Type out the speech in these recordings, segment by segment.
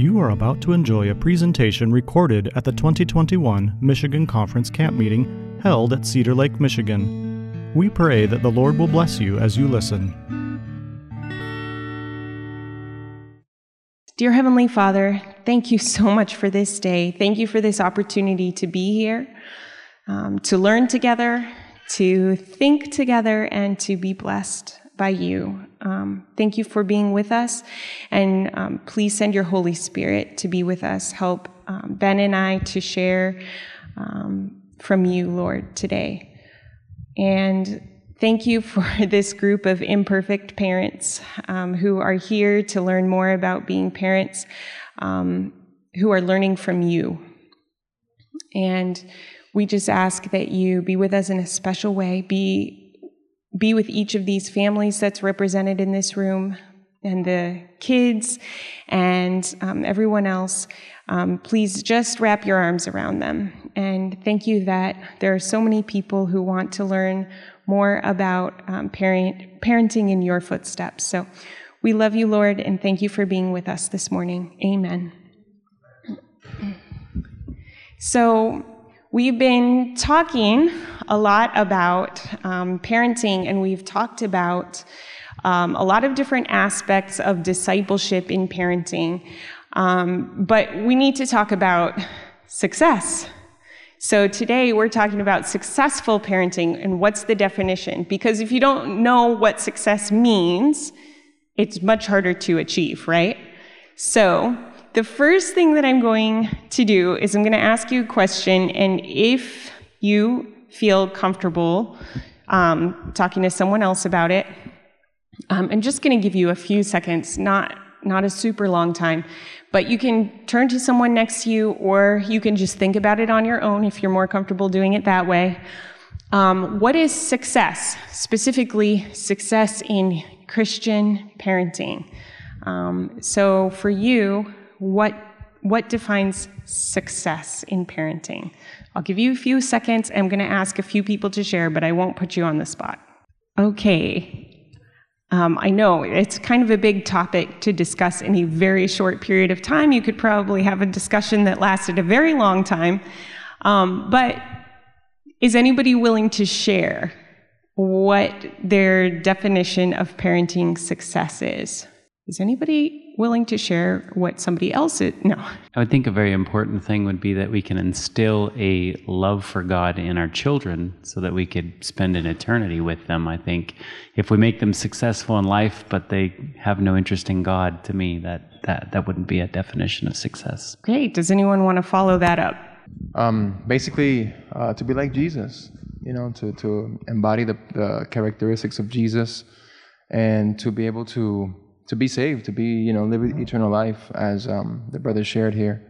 You are about to enjoy a presentation recorded at the 2021 Michigan Conference Camp Meeting held at Cedar Lake, Michigan. We pray that the Lord will bless you as you listen. Dear Heavenly Father, thank you so much for this day. Thank you for this opportunity to be here, um, to learn together, to think together, and to be blessed by you. Um, thank you for being with us, and um, please send your Holy Spirit to be with us. Help um, Ben and I to share um, from you, Lord, today. And thank you for this group of imperfect parents um, who are here to learn more about being parents, um, who are learning from you. And we just ask that you be with us in a special way, be be with each of these families that's represented in this room and the kids and um, everyone else. Um, please just wrap your arms around them. And thank you that there are so many people who want to learn more about um, parent, parenting in your footsteps. So we love you, Lord, and thank you for being with us this morning. Amen. So, We've been talking a lot about um, parenting, and we've talked about um, a lot of different aspects of discipleship in parenting. Um, but we need to talk about success. So today we're talking about successful parenting and what's the definition. Because if you don't know what success means, it's much harder to achieve, right? So the first thing that I'm going to do is I'm going to ask you a question, and if you feel comfortable um, talking to someone else about it, um, I'm just going to give you a few seconds, not not a super long time, but you can turn to someone next to you, or you can just think about it on your own if you're more comfortable doing it that way. Um, what is success? Specifically, success in Christian parenting. Um, so for you, what, what defines success in parenting? I'll give you a few seconds. I'm going to ask a few people to share, but I won't put you on the spot. Okay. Um, I know it's kind of a big topic to discuss in a very short period of time. You could probably have a discussion that lasted a very long time. Um, but is anybody willing to share what their definition of parenting success is? Is anybody willing to share what somebody else is? No. I would think a very important thing would be that we can instill a love for God in our children so that we could spend an eternity with them. I think if we make them successful in life but they have no interest in God, to me, that, that, that wouldn't be a definition of success. Great. Does anyone want to follow that up? Um, basically, uh, to be like Jesus, you know, to, to embody the, the characteristics of Jesus and to be able to to be saved, to be, you know, live eternal life as um, the brothers shared here.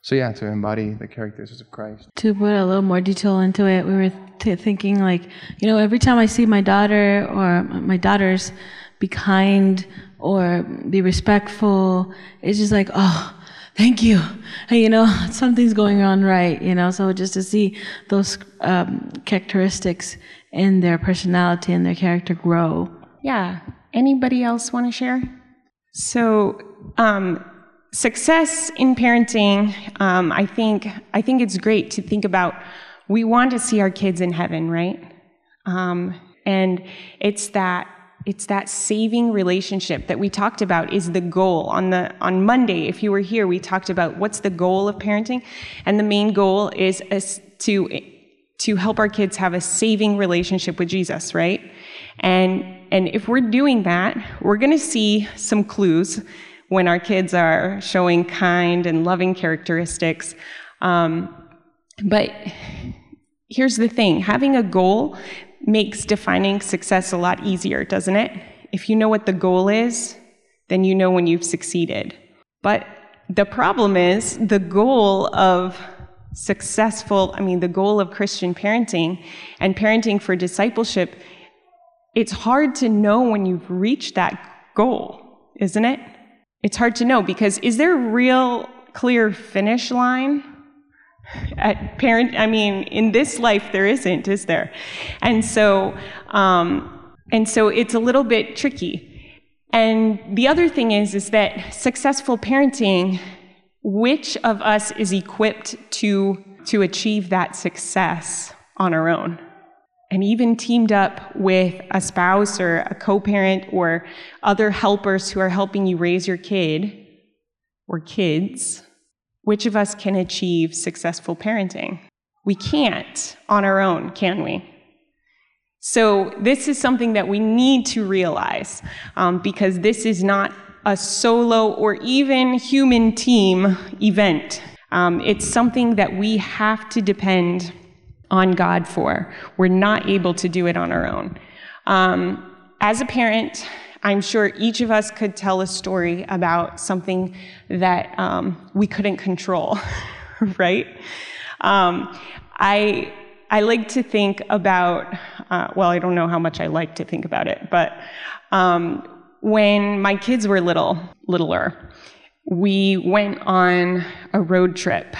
So yeah, to embody the characteristics of Christ. To put a little more detail into it, we were t- thinking like, you know, every time I see my daughter or my daughters be kind or be respectful, it's just like, oh, thank you. Hey, you know, something's going on right, you know. So just to see those um, characteristics in their personality and their character grow. Yeah. Anybody else want to share? So, um, success in parenting, um, I think, I think it's great to think about. We want to see our kids in heaven, right? Um, and it's that it's that saving relationship that we talked about is the goal on the on monday if you were here we talked about what's the goal of parenting and the main goal is, is to to help our kids have a saving relationship with jesus right and and if we're doing that, we're going to see some clues when our kids are showing kind and loving characteristics. Um, but here's the thing having a goal makes defining success a lot easier, doesn't it? If you know what the goal is, then you know when you've succeeded. But the problem is the goal of successful, I mean, the goal of Christian parenting and parenting for discipleship it's hard to know when you've reached that goal, isn't it? It's hard to know because is there a real clear finish line? At parent, I mean, in this life there isn't, is there? And so, um, and so it's a little bit tricky. And the other thing is, is that successful parenting, which of us is equipped to, to achieve that success on our own? And even teamed up with a spouse or a co parent or other helpers who are helping you raise your kid or kids, which of us can achieve successful parenting? We can't on our own, can we? So, this is something that we need to realize um, because this is not a solo or even human team event. Um, it's something that we have to depend on God for. We're not able to do it on our own. Um, as a parent, I'm sure each of us could tell a story about something that um, we couldn't control, right? Um, I I like to think about, uh, well, I don't know how much I like to think about it, but um, when my kids were little, littler, we went on a road trip.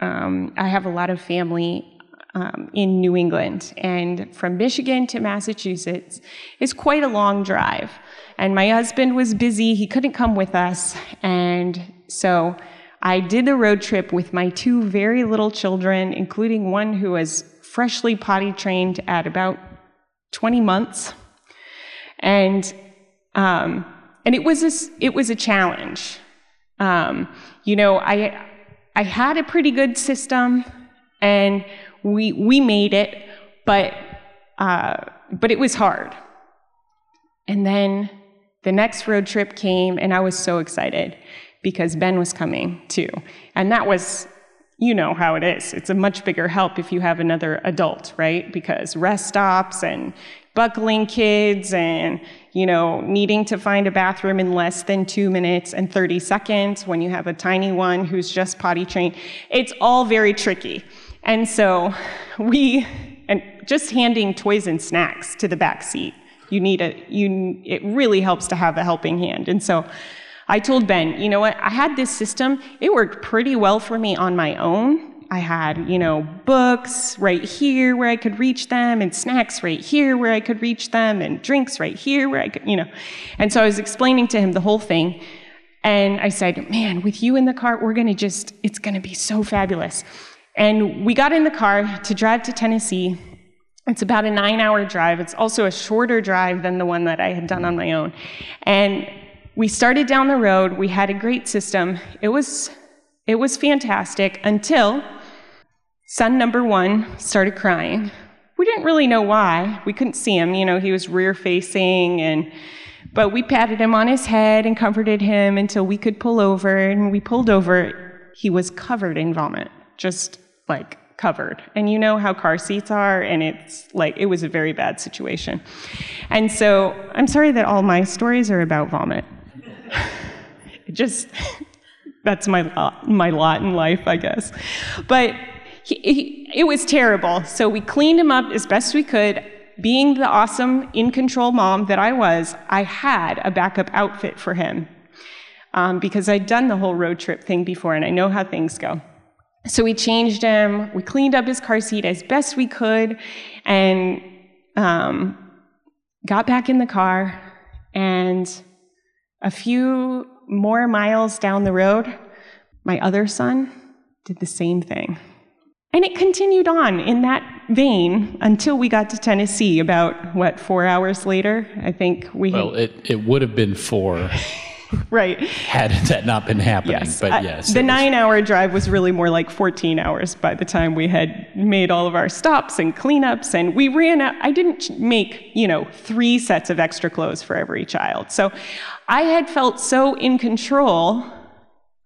Um, I have a lot of family um, in New England, and from Michigan to Massachusetts is quite a long drive. And my husband was busy, he couldn't come with us, and so I did the road trip with my two very little children, including one who was freshly potty trained at about 20 months. And, um, and it, was a, it was a challenge. Um, you know, I, I had a pretty good system and we, we made it, but, uh, but it was hard. And then the next road trip came, and I was so excited because Ben was coming too. And that was you know how it is. It's a much bigger help if you have another adult, right? Because rest stops and buckling kids and, you know, needing to find a bathroom in less than two minutes and 30 seconds when you have a tiny one who's just potty trained. It's all very tricky. And so we, and just handing toys and snacks to the back seat, you need a, you, it really helps to have a helping hand. And so I told Ben, you know what, I had this system, it worked pretty well for me on my own. I had, you know, books right here where I could reach them, and snacks right here where I could reach them, and drinks right here where I could, you know. And so I was explaining to him the whole thing. And I said, man, with you in the car, we're going to just, it's going to be so fabulous. And we got in the car to drive to Tennessee. It's about a nine hour drive. It's also a shorter drive than the one that I had done on my own. And we started down the road. We had a great system. It was, it was fantastic until son number one started crying. We didn't really know why. We couldn't see him. You know, he was rear facing and but we patted him on his head and comforted him until we could pull over. And we pulled over. He was covered in vomit, just like covered. And you know how car seats are, and it's like it was a very bad situation. And so I'm sorry that all my stories are about vomit it just that's my lot, my lot in life, I guess. But he, he, it was terrible. So we cleaned him up as best we could. Being the awesome, in control mom that I was, I had a backup outfit for him um, because I'd done the whole road trip thing before and I know how things go. So we changed him, we cleaned up his car seat as best we could, and um, got back in the car and a few more miles down the road, my other son did the same thing. And it continued on in that vein until we got to Tennessee about, what, four hours later? I think we Well, had, it, it would have been four right. had that not been happening. Yes. But yes. the it was- nine hour drive was really more like 14 hours by the time we had made all of our stops and cleanups. And we ran out, I didn't make, you know, three sets of extra clothes for every child. So I had felt so in control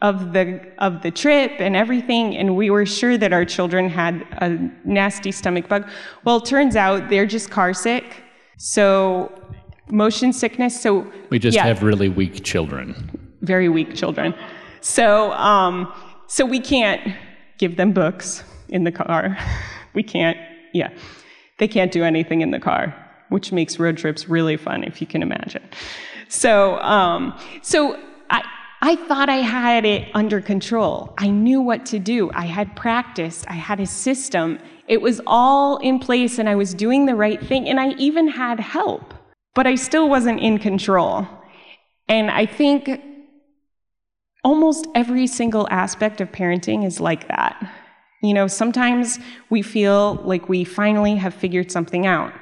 of the of the trip and everything and we were sure that our children had a nasty stomach bug well turns out they're just car sick so motion sickness so we just yeah have really weak children. very weak children. So, um, so we can't give them books in the car. We can't, yeah, they can't do anything in the car, which makes road trips really fun, if you can imagine. So, um, so I, I thought I had it under control. I knew what to do. I had practiced. I had a system. It was all in place, and I was doing the right thing, and I even had help, but I still wasn't in control. And I think almost every single aspect of parenting is like that. You know, sometimes we feel like we finally have figured something out.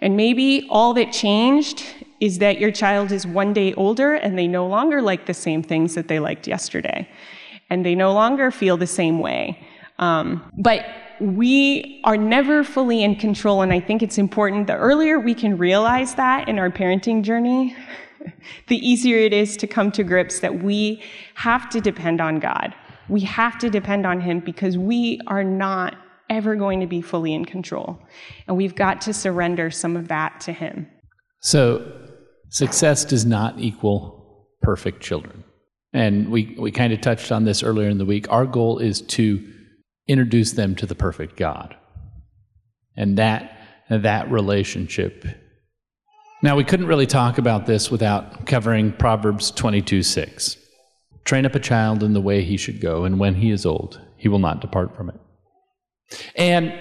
And maybe all that changed is that your child is one day older and they no longer like the same things that they liked yesterday. And they no longer feel the same way. Um, but we are never fully in control, and I think it's important the earlier we can realize that in our parenting journey, the easier it is to come to grips that we have to depend on God. We have to depend on Him because we are not ever going to be fully in control. And we've got to surrender some of that to Him. So, success does not equal perfect children. And we, we kind of touched on this earlier in the week. Our goal is to introduce them to the perfect God. And that, that relationship. Now, we couldn't really talk about this without covering Proverbs 22 6. Train up a child in the way he should go, and when he is old, he will not depart from it. And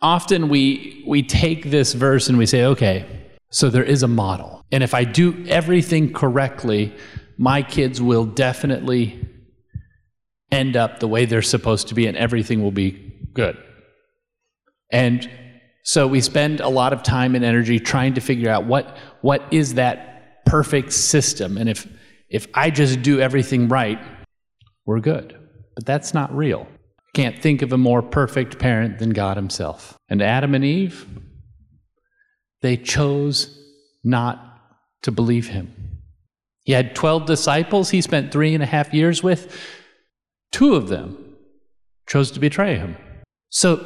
often we, we take this verse and we say, okay, so there is a model. And if I do everything correctly, my kids will definitely end up the way they're supposed to be, and everything will be good. And so we spend a lot of time and energy trying to figure out what, what is that perfect system. And if, if I just do everything right, we're good. But that's not real. Can't think of a more perfect parent than God Himself. And Adam and Eve, they chose not to believe Him. He had 12 disciples he spent three and a half years with. Two of them chose to betray him. So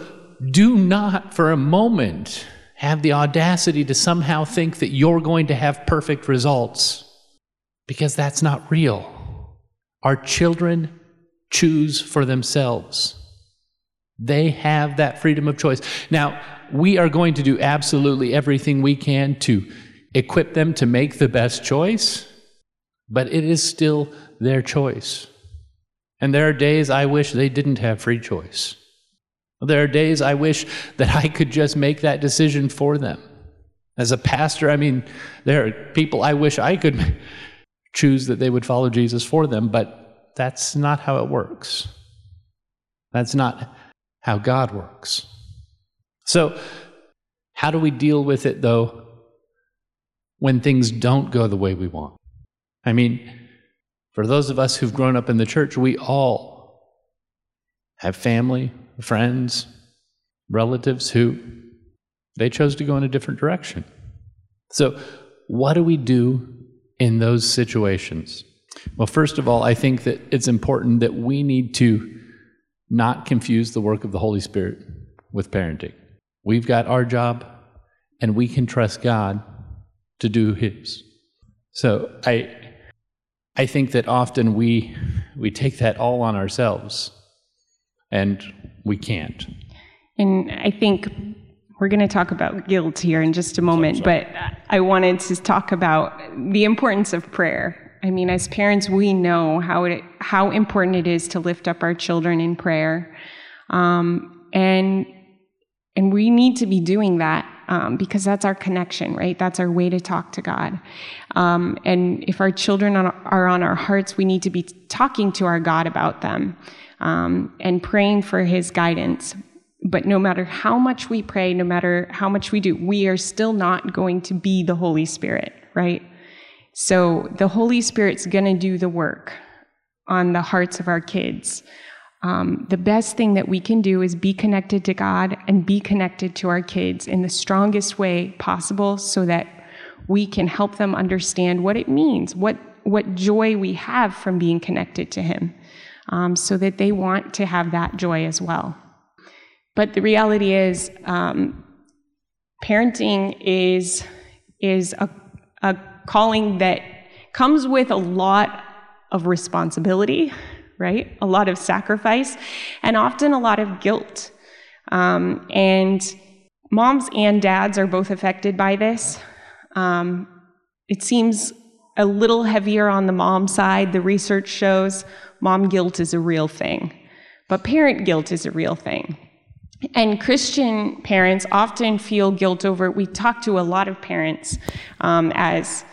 do not for a moment have the audacity to somehow think that you're going to have perfect results because that's not real. Our children choose for themselves. They have that freedom of choice. Now, we are going to do absolutely everything we can to equip them to make the best choice, but it is still their choice. And there are days I wish they didn't have free choice. There are days I wish that I could just make that decision for them. As a pastor, I mean, there are people I wish I could choose that they would follow Jesus for them, but that's not how it works. That's not how God works. So, how do we deal with it, though, when things don't go the way we want? I mean, for those of us who've grown up in the church, we all have family, friends, relatives who they chose to go in a different direction. So, what do we do in those situations? Well, first of all, I think that it's important that we need to not confuse the work of the Holy Spirit with parenting. We've got our job, and we can trust God to do His. So, I I think that often we, we take that all on ourselves, and we can't. And I think we're going to talk about guilt here in just a moment, but I wanted to talk about the importance of prayer. I mean, as parents, we know how it, how important it is to lift up our children in prayer, um, and and we need to be doing that um, because that's our connection, right? That's our way to talk to God. Um, and if our children are on our hearts, we need to be talking to our God about them um, and praying for His guidance. But no matter how much we pray, no matter how much we do, we are still not going to be the Holy Spirit, right? So the Holy Spirit's going to do the work on the hearts of our kids. Um, the best thing that we can do is be connected to God and be connected to our kids in the strongest way possible so that we can help them understand what it means, what, what joy we have from being connected to Him, um, so that they want to have that joy as well. But the reality is, um, parenting is, is a, a calling that comes with a lot of responsibility right? A lot of sacrifice and often a lot of guilt. Um, and moms and dads are both affected by this. Um, it seems a little heavier on the mom side. The research shows mom guilt is a real thing, but parent guilt is a real thing. And Christian parents often feel guilt over. We talk to a lot of parents um, as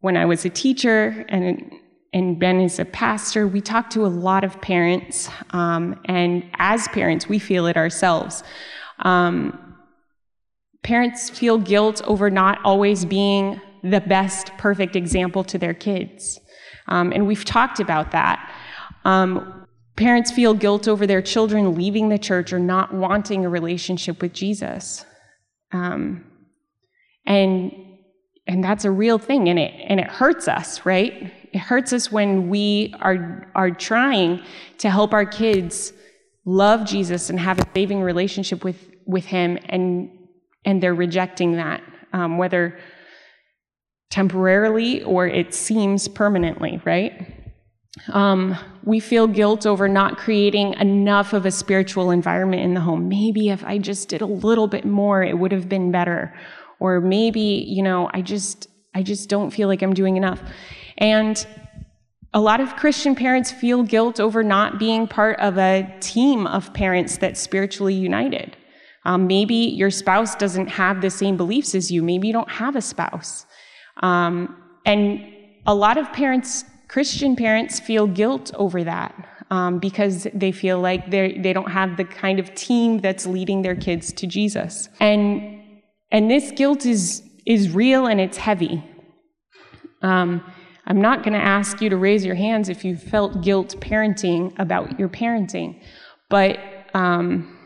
when I was a teacher and and Ben is a pastor, we talk to a lot of parents, um, and as parents, we feel it ourselves. Um, parents feel guilt over not always being the best, perfect example to their kids. Um, and we've talked about that. Um, parents feel guilt over their children leaving the church or not wanting a relationship with Jesus. Um, and and that's a real thing and it and it hurts us right it hurts us when we are are trying to help our kids love jesus and have a saving relationship with with him and and they're rejecting that um, whether temporarily or it seems permanently right? Um, we feel guilt over not creating enough of a spiritual environment in the home. Maybe if i just did a little bit more it would have been better. Or maybe you know i just i just don't feel like i'm doing enough and a lot of christian parents feel guilt over not being part of a team of parents that's spiritually united. Um, maybe your spouse doesn't have the same beliefs as you. Maybe you don't have a spouse. Um, and a lot of parents christian parents feel guilt over that um, because they feel like they they don't have the kind of team that's leading their kids to jesus. And and this guilt is, is real and it's heavy. Um, I'm not going to ask you to raise your hands if you felt guilt parenting about your parenting, but um,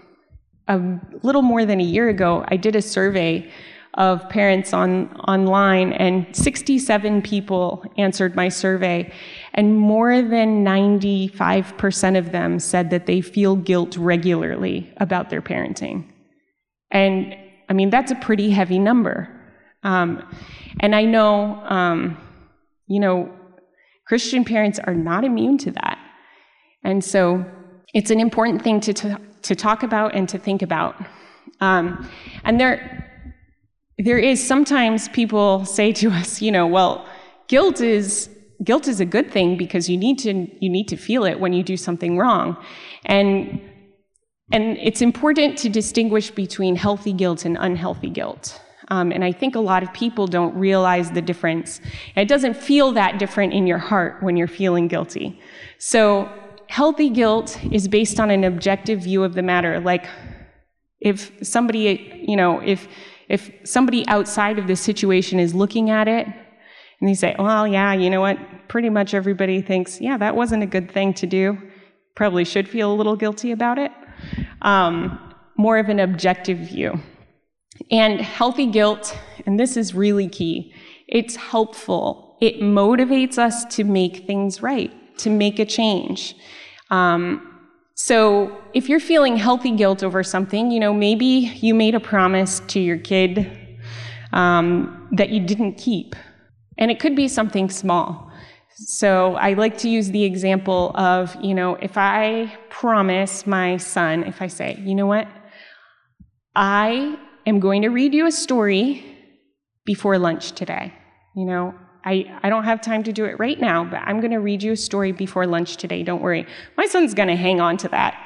a little more than a year ago, I did a survey of parents on online, and 67 people answered my survey, and more than 95% of them said that they feel guilt regularly about their parenting. And I mean, that's a pretty heavy number. Um, and I know, um, you know, Christian parents are not immune to that. And so it's an important thing to, to, to talk about and to think about. Um, and there, there is sometimes people say to us, you know, well, guilt is guilt is a good thing because you need to you need to feel it when you do something wrong. And and it's important to distinguish between healthy guilt and unhealthy guilt. Um, and I think a lot of people don't realize the difference. It doesn't feel that different in your heart when you're feeling guilty. So, healthy guilt is based on an objective view of the matter. Like, if somebody, you know, if if somebody outside of this situation is looking at it and they say, well, yeah, you know what? Pretty much everybody thinks, yeah, that wasn't a good thing to do. Probably should feel a little guilty about it um, more of an objective view. And healthy guilt, and this is really key, it's helpful. It motivates us to make things right, to make a change. Um, so if you're feeling healthy guilt over something, you know, maybe you made a promise to your kid um, that you didn't keep. And it could be something small. So I like to use the example of, you know, if I promise my son, if I say, you know what, I am going to read you a story before lunch today. You know, I, I don't have time to do it right now, but I'm going to read you a story before lunch today. Don't worry. My son's going to hang on to that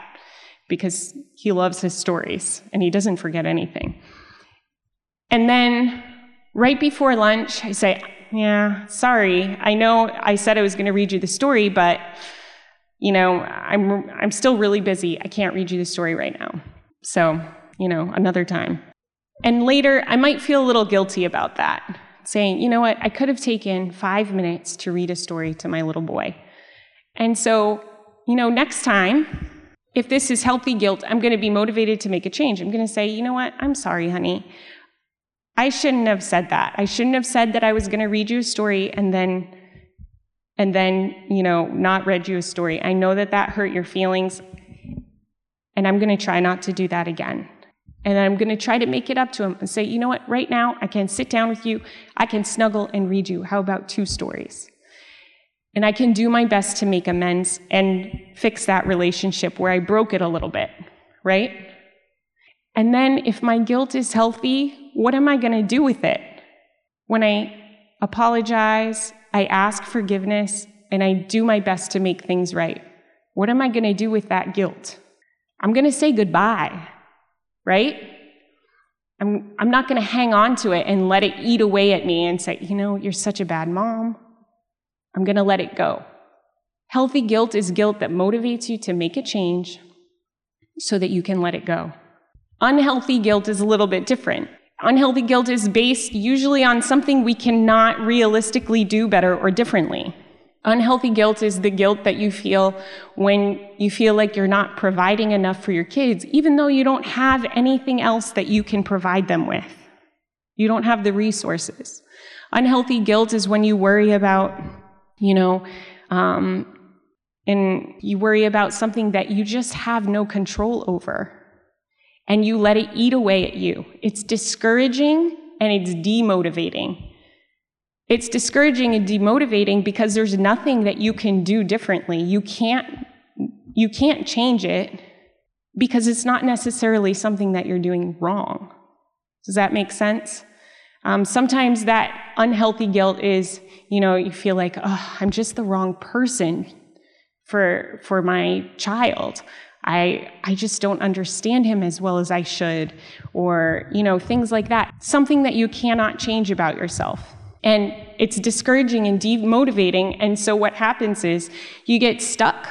because he loves his stories and he doesn't forget anything. And then right before lunch, I say, yeah, sorry. I know I said I was going to read you the story, but you know, I'm I'm still really busy. I can't read you the story right now. So, you know, another time. And later, I might feel a little guilty about that, saying, you know what, I could have taken five minutes to read a story to my little boy. And so, you know, next time, if this is healthy guilt, I'm going to be motivated to make a change. I'm going to say, you know what, I'm sorry, honey. I shouldn't have said that. I shouldn't have said that I was going to read you a story and then and then, you know, not read you a story. I know that that hurt your feelings and I'm going to try not to do that again. And I'm going to try to make it up to him and say, you know what, right now I can sit down with you, I can snuggle and read you. How about two stories? And I can do my best to make amends and fix that relationship where I broke it a little bit, right? And then if my guilt is healthy, what am I going to do with it? When I apologize, I ask forgiveness, and I do my best to make things right, what am I going to do with that guilt? I'm going to say goodbye, right? I'm, I'm not going to hang on to it and let it eat away at me and say, you know, you're such a bad mom. I'm going to let it go. Healthy guilt is guilt that motivates you to make a change so that you can let it go. Unhealthy guilt is a little bit different. Unhealthy guilt is based usually on something we cannot realistically do better or differently. Unhealthy guilt is the guilt that you feel when you feel like you're not providing enough for your kids, even though you don't have anything else that you can provide them with. You don't have the resources. Unhealthy guilt is when you worry about, you know, um, and you worry about something that you just have no control over, and you let it eat away at you. It's discouraging and it's demotivating. It's discouraging and demotivating because there's nothing that you can do differently. You can't, you can't change it because it's not necessarily something that you're doing wrong. Does that make sense? Um, sometimes that unhealthy guilt is, you know, you feel like, oh, I'm just the wrong person for, for my child. I, I just don't understand him as well as I should, or, you know, things like that. Something that you cannot change about yourself. And it's discouraging and demotivating. And so what happens is you get stuck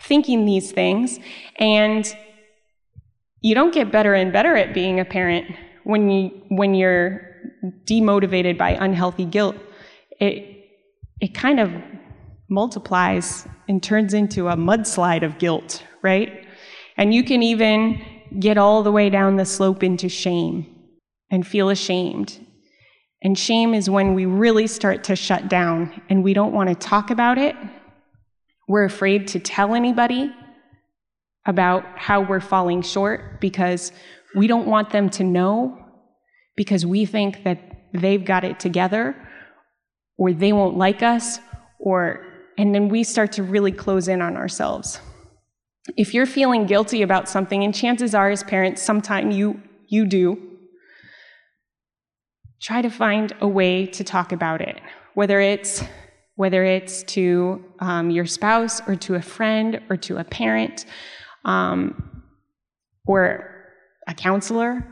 thinking these things, and you don't get better and better at being a parent when you when you're demotivated by unhealthy guilt. It it kind of multiplies and turns into a mudslide of guilt, right? And you can even get all the way down the slope into shame and feel ashamed and shame is when we really start to shut down and we don't want to talk about it. We're afraid to tell anybody about how we're falling short because we don't want them to know because we think that they've got it together or they won't like us or and then we start to really close in on ourselves. If you're feeling guilty about something and chances are as parents sometime you you do try to find a way to talk about it, whether it's whether it's to um, your spouse or to a friend or to a parent um, or a counselor.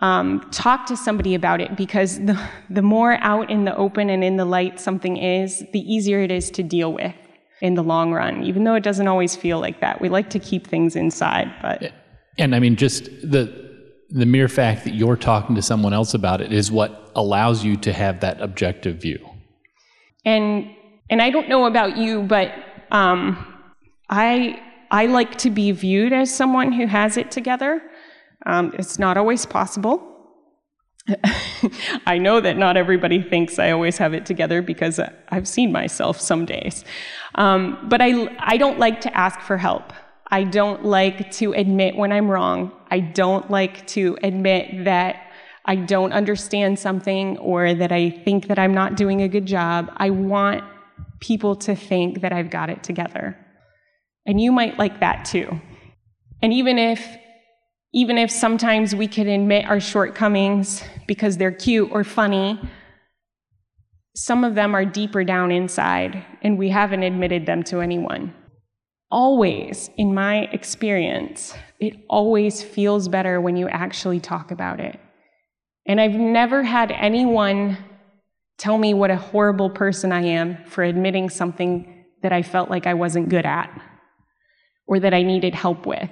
Um, talk to somebody about it because the, the more out in the open and in the light something is, the easier it is to deal with in the long run, even though it doesn't always feel like that. We like to keep things inside, but. And I mean, just the the mere fact that you're talking to someone else about it is what allows you to have that objective view. And and I don't know about you, but um, I I like to be viewed as someone who has it together. Um, it's not always possible. I know that not everybody thinks I always have it together because I've seen myself some days. Um, but I, I don't like to ask for help. I don't like to admit when I'm wrong. I don't like to admit that I don't understand something or that I think that I'm not doing a good job. I want people to think that I've got it together. And you might like that too. And even if even if sometimes we can admit our shortcomings because they're cute or funny, some of them are deeper down inside and we haven't admitted them to anyone always, in my experience, it always feels better when you actually talk about it. And I've never had anyone tell me what a horrible person I am for admitting something that I felt like I wasn't good at or that I needed help with.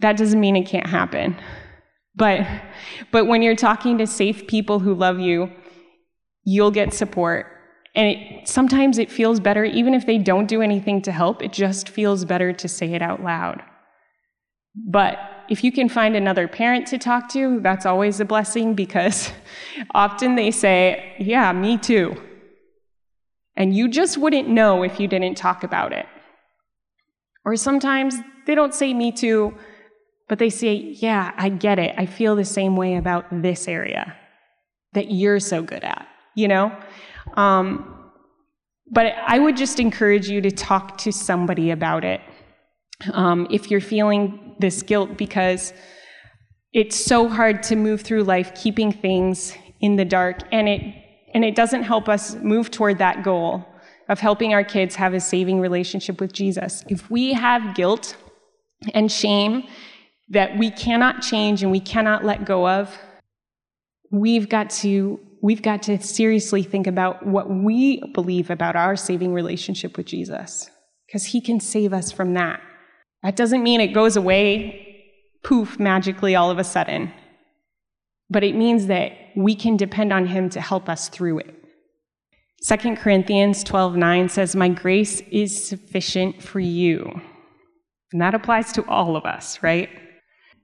That doesn't mean it can't happen. But, but when you're talking to safe people who love you, you'll get support and it, sometimes it feels better, even if they don't do anything to help, it just feels better to say it out loud. But if you can find another parent to talk to, that's always a blessing because often they say, Yeah, me too. And you just wouldn't know if you didn't talk about it. Or sometimes they don't say me too, but they say, Yeah, I get it. I feel the same way about this area that you're so good at, you know? Um, but I would just encourage you to talk to somebody about it um, if you're feeling this guilt because it's so hard to move through life keeping things in the dark and it and it doesn't help us move toward that goal of helping our kids have a saving relationship with Jesus. If we have guilt and shame that we cannot change and we cannot let go of, we've got to we've got to seriously think about what we believe about our saving relationship with Jesus because he can save us from that. That doesn't mean it goes away poof magically all of a sudden. But it means that we can depend on him to help us through it. 2 Corinthians 12:9 says, "My grace is sufficient for you." And that applies to all of us, right?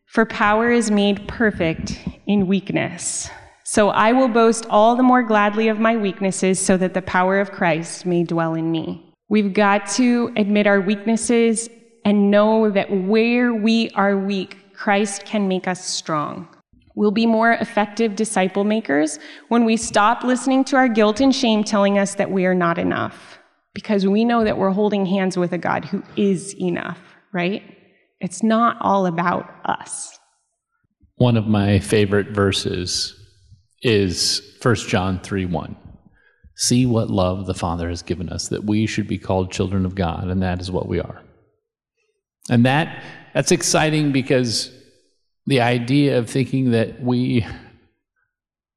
For power is made perfect in weakness. So I will boast all the more gladly of my weaknesses so that the power of Christ may dwell in me. We've got to admit our weaknesses and know that where we are weak, Christ can make us strong. We'll be more effective disciple makers when we stop listening to our guilt and shame telling us that we are not enough, because we know that we're holding hands with a God who is enough, right? It's not all about us. One of my favorite verses is 1 John 3 1. See what love the Father has given us, that we should be called children of God, and that is what we are. And that that's exciting because the idea of thinking that we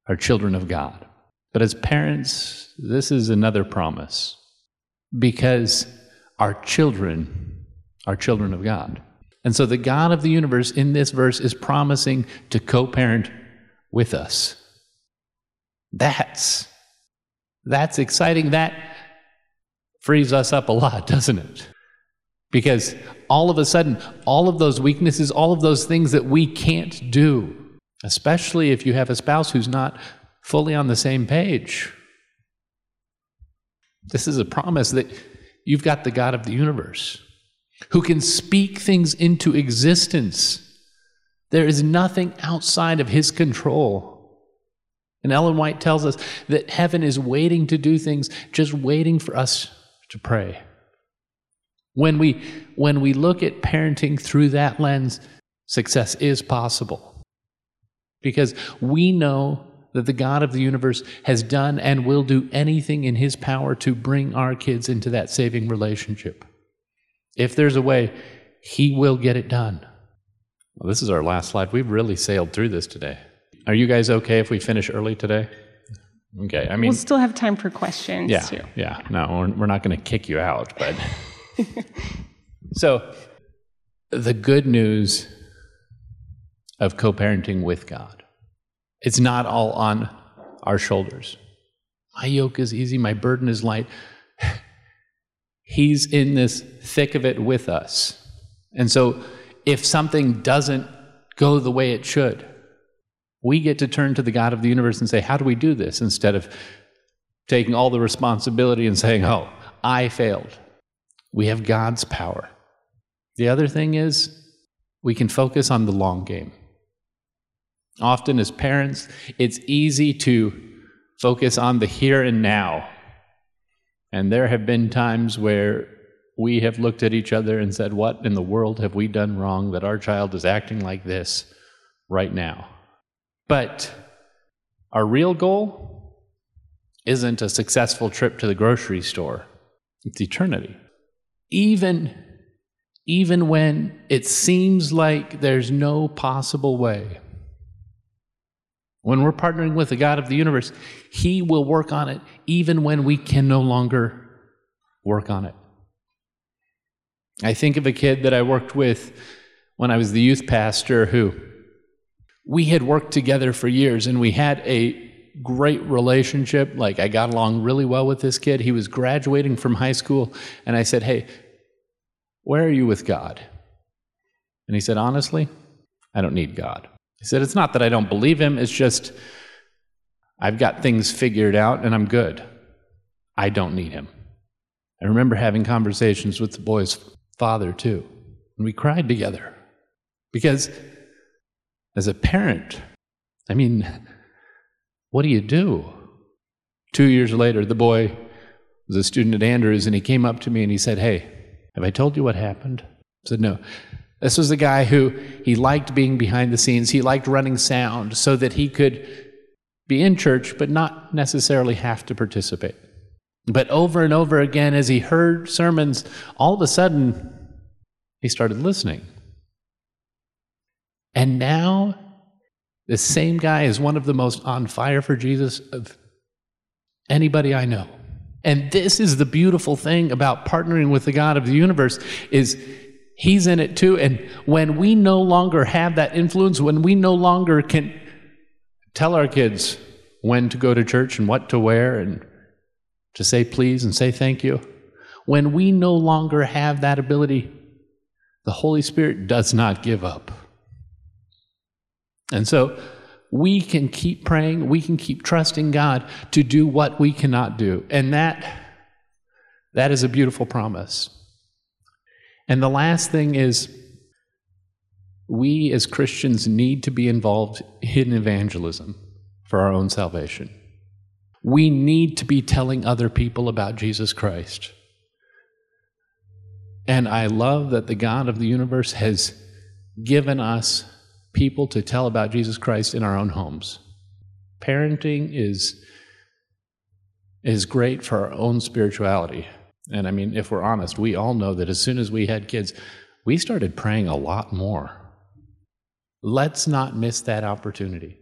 are children of God. But as parents, this is another promise because our children are children of God. And so the God of the universe in this verse is promising to co parent with us. That's that's exciting. That frees us up a lot, doesn't it? Because all of a sudden, all of those weaknesses, all of those things that we can't do, especially if you have a spouse who's not fully on the same page, this is a promise that you've got the God of the universe who can speak things into existence. There is nothing outside of his control. And Ellen White tells us that heaven is waiting to do things, just waiting for us to pray. When we, when we look at parenting through that lens, success is possible. Because we know that the God of the universe has done and will do anything in his power to bring our kids into that saving relationship. If there's a way, he will get it done. Well, this is our last slide. We've really sailed through this today. Are you guys okay if we finish early today? Okay. I mean, we'll still have time for questions yeah, too. Yeah. No, we're, we're not going to kick you out, but so the good news of co-parenting with God. It's not all on our shoulders. My yoke is easy, my burden is light. He's in this thick of it with us. And so if something doesn't go the way it should, we get to turn to the God of the universe and say, How do we do this? instead of taking all the responsibility and saying, Oh, I failed. We have God's power. The other thing is, we can focus on the long game. Often, as parents, it's easy to focus on the here and now. And there have been times where we have looked at each other and said, What in the world have we done wrong that our child is acting like this right now? But our real goal isn't a successful trip to the grocery store, it's eternity. Even, even when it seems like there's no possible way, when we're partnering with the God of the universe, He will work on it even when we can no longer work on it. I think of a kid that I worked with when I was the youth pastor who we had worked together for years and we had a great relationship. Like, I got along really well with this kid. He was graduating from high school, and I said, Hey, where are you with God? And he said, Honestly, I don't need God. He said, It's not that I don't believe him, it's just I've got things figured out and I'm good. I don't need him. I remember having conversations with the boy's father too, and we cried together because as a parent, I mean, what do you do? Two years later, the boy was a student at Andrews, and he came up to me and he said, Hey, have I told you what happened? I said, No. This was a guy who he liked being behind the scenes. He liked running sound so that he could be in church, but not necessarily have to participate. But over and over again, as he heard sermons, all of a sudden, he started listening. And now, the same guy is one of the most on fire for Jesus of anybody I know. And this is the beautiful thing about partnering with the God of the universe is he's in it too and when we no longer have that influence when we no longer can tell our kids when to go to church and what to wear and to say please and say thank you when we no longer have that ability the holy spirit does not give up and so we can keep praying, we can keep trusting God to do what we cannot do. And that that is a beautiful promise. And the last thing is we as Christians need to be involved in evangelism for our own salvation. We need to be telling other people about Jesus Christ. And I love that the God of the universe has given us people to tell about Jesus Christ in our own homes. Parenting is, is great for our own spirituality. And I mean, if we're honest, we all know that as soon as we had kids, we started praying a lot more. Let's not miss that opportunity.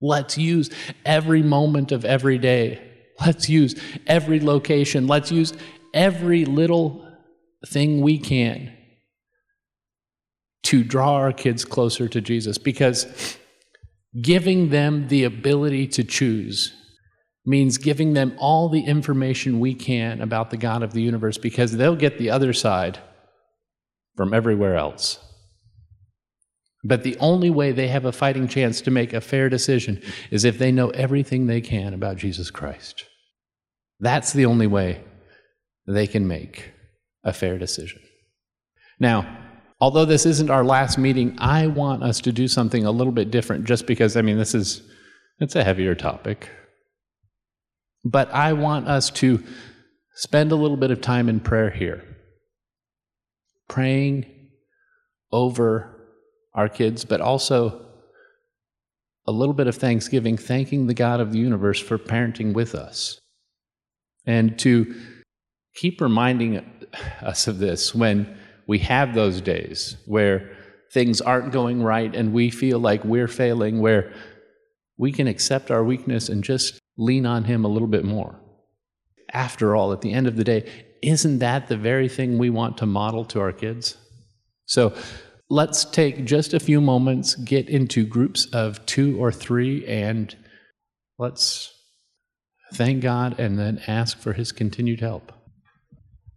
Let's use every moment of every day. Let's use every location. Let's use every little thing we can to draw our kids closer to Jesus because giving them the ability to choose means giving them all the information we can about the God of the universe because they'll get the other side from everywhere else. But the only way they have a fighting chance to make a fair decision is if they know everything they can about Jesus Christ. That's the only way they can make a fair decision. Now, although this isn't our last meeting, I want us to do something a little bit different just because, I mean, this is, it's a heavier topic. But I want us to spend a little bit of time in prayer here, praying over our kids, but also a little bit of thanksgiving, thanking the God of the universe for parenting with us. And to keep reminding us of this when we have those days where things aren't going right and we feel like we're failing, where we can accept our weakness and just lean on Him a little bit more. After all, at the end of the day, isn't that the very thing we want to model to our kids? So let's take just a few moments, get into groups of two or three, and let's thank God and then ask for His continued help.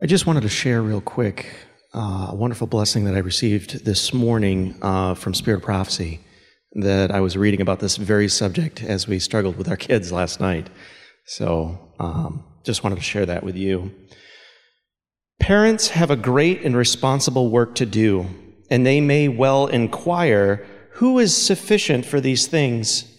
I just wanted to share real quick uh, a wonderful blessing that I received this morning uh, from Spirit Prophecy that I was reading about this very subject as we struggled with our kids last night. So um, just wanted to share that with you. Parents have a great and responsible work to do, and they may well inquire who is sufficient for these things.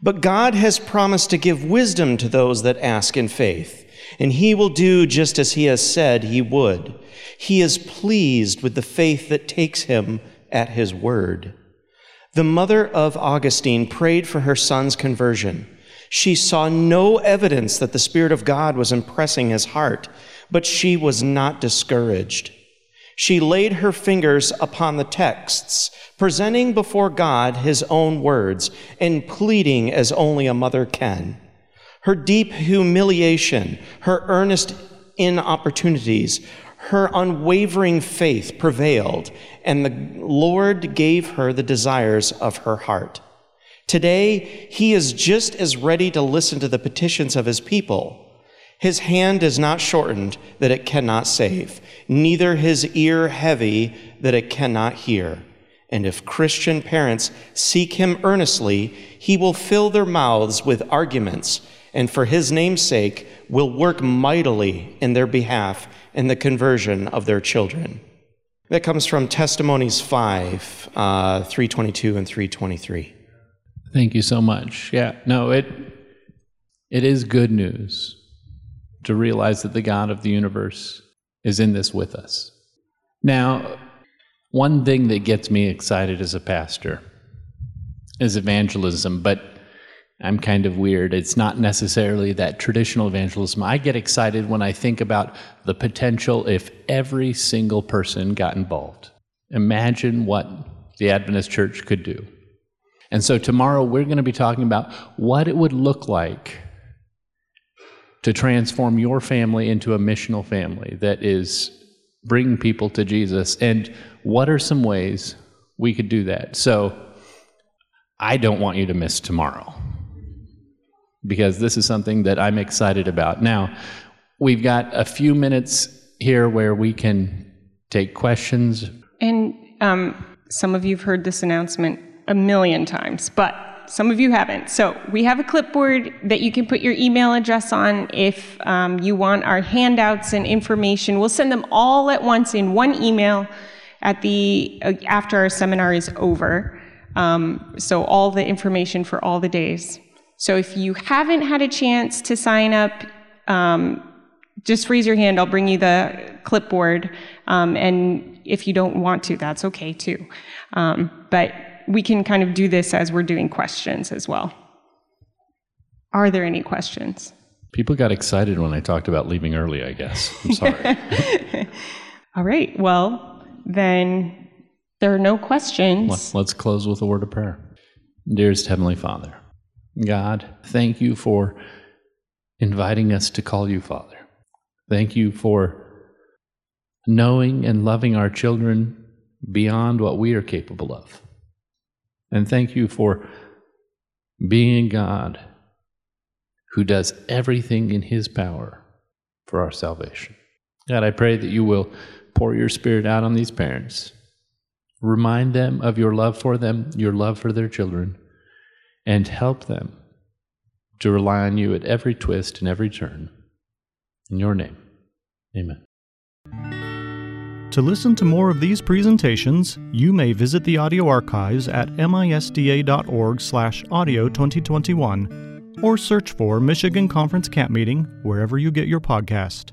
But God has promised to give wisdom to those that ask in faith, and He will do just as He has said He would. He is pleased with the faith that takes him at his word. The mother of Augustine prayed for her son's conversion. She saw no evidence that the Spirit of God was impressing his heart, but she was not discouraged. She laid her fingers upon the texts, presenting before God his own words and pleading as only a mother can. Her deep humiliation, her earnest inopportunities, her unwavering faith prevailed, and the Lord gave her the desires of her heart. Today, he is just as ready to listen to the petitions of his people. His hand is not shortened that it cannot save, neither his ear heavy that it cannot hear. And if Christian parents seek him earnestly, he will fill their mouths with arguments, and for his name's sake will work mightily in their behalf in the conversion of their children. That comes from Testimonies 5, uh, 322 and 323. Thank you so much. Yeah, no, it it is good news to realize that the God of the universe is in this with us. Now, one thing that gets me excited as a pastor is evangelism, but I'm kind of weird. It's not necessarily that traditional evangelism. I get excited when I think about the potential if every single person got involved. Imagine what the Adventist Church could do. And so tomorrow we're going to be talking about what it would look like to transform your family into a missional family that is bringing people to Jesus. And what are some ways we could do that? So I don't want you to miss tomorrow because this is something that I'm excited about. Now, we've got a few minutes here where we can take questions. And um, some of you have heard this announcement a million times, but some of you haven't. So we have a clipboard that you can put your email address on if um, you want our handouts and information. We'll send them all at once in one email at the uh, after our seminar is over. Um, so all the information for all the days. So if you haven't had a chance to sign up, um, just raise your hand. I'll bring you the clipboard. Um, and if you don't want to, that's okay too. Um, but we can kind of do this as we're doing questions as well. Are there any questions? People got excited when I talked about leaving early, I guess. I'm sorry. All right. Well, then there are no questions. Let's close with a word of prayer. Dearest Heavenly Father, God, thank you for inviting us to call you Father. Thank you for knowing and loving our children beyond what we are capable of. And thank you for being God who does everything in his power for our salvation. God, I pray that you will pour your spirit out on these parents. Remind them of your love for them, your love for their children, and help them to rely on you at every twist and every turn. In your name, amen. To listen to more of these presentations, you may visit the audio archives at misda.org/audio 2021 or search for Michigan Conference Camp Meeting wherever you get your podcast.